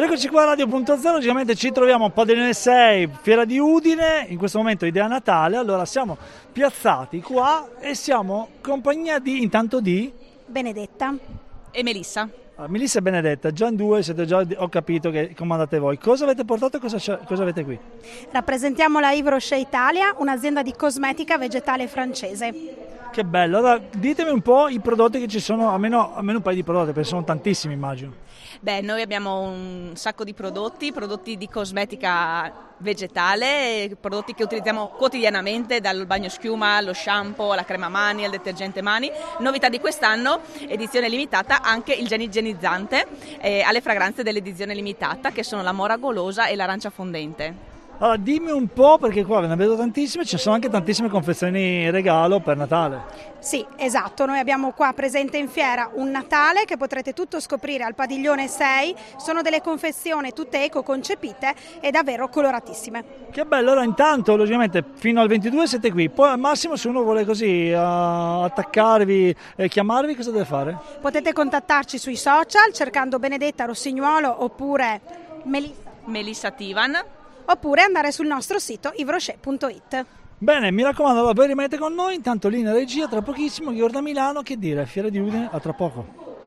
Eccoci qua a Radio.0, logicamente ci troviamo a Padrone 6, Fiera di Udine, in questo momento idea Natale, allora siamo piazzati qua e siamo compagnia di, intanto di... Benedetta. E Melissa. Ah, Melissa e Benedetta, già in due siete già, ho capito che comandate voi. Cosa avete portato e cosa, cosa avete qui? Rappresentiamo la Yves Rocher Italia, un'azienda di cosmetica vegetale francese. Che bello, allora ditemi un po' i prodotti che ci sono, almeno, almeno un paio di prodotti, perché sono tantissimi immagino. Beh, noi abbiamo un sacco di prodotti, prodotti di cosmetica vegetale, prodotti che utilizziamo quotidianamente, dal bagno schiuma allo shampoo, alla crema mani, al detergente mani. Novità di quest'anno, edizione limitata, anche il gel igienizzante eh, alle fragranze dell'edizione limitata, che sono la mora golosa e l'arancia fondente. Allora, dimmi un po', perché qua ve ne vedo tantissime, ci sono anche tantissime confezioni regalo per Natale. Sì, esatto, noi abbiamo qua presente in fiera un Natale che potrete tutto scoprire al padiglione 6, sono delle confezioni tutte eco concepite e davvero coloratissime. Che bello, allora intanto logicamente fino al 22 siete qui, poi al massimo se uno vuole così uh, attaccarvi e chiamarvi cosa deve fare? Potete contattarci sui social cercando Benedetta Rossignuolo oppure Melissa. Melissa Tivan oppure andare sul nostro sito ivrochet.it. Bene, mi raccomando, voi rimanete con noi, intanto in regia tra pochissimo, io da Milano, che dire, Fiera di Udine, a tra poco.